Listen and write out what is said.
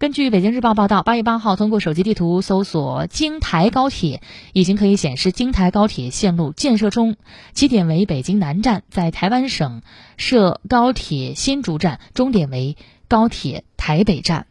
根据北京日报报道八月八号通过手机地图搜索京台高铁已经可以显示京台高铁线路建设中起点为北京南站在台湾省设高铁新竹站终点为高铁台北站。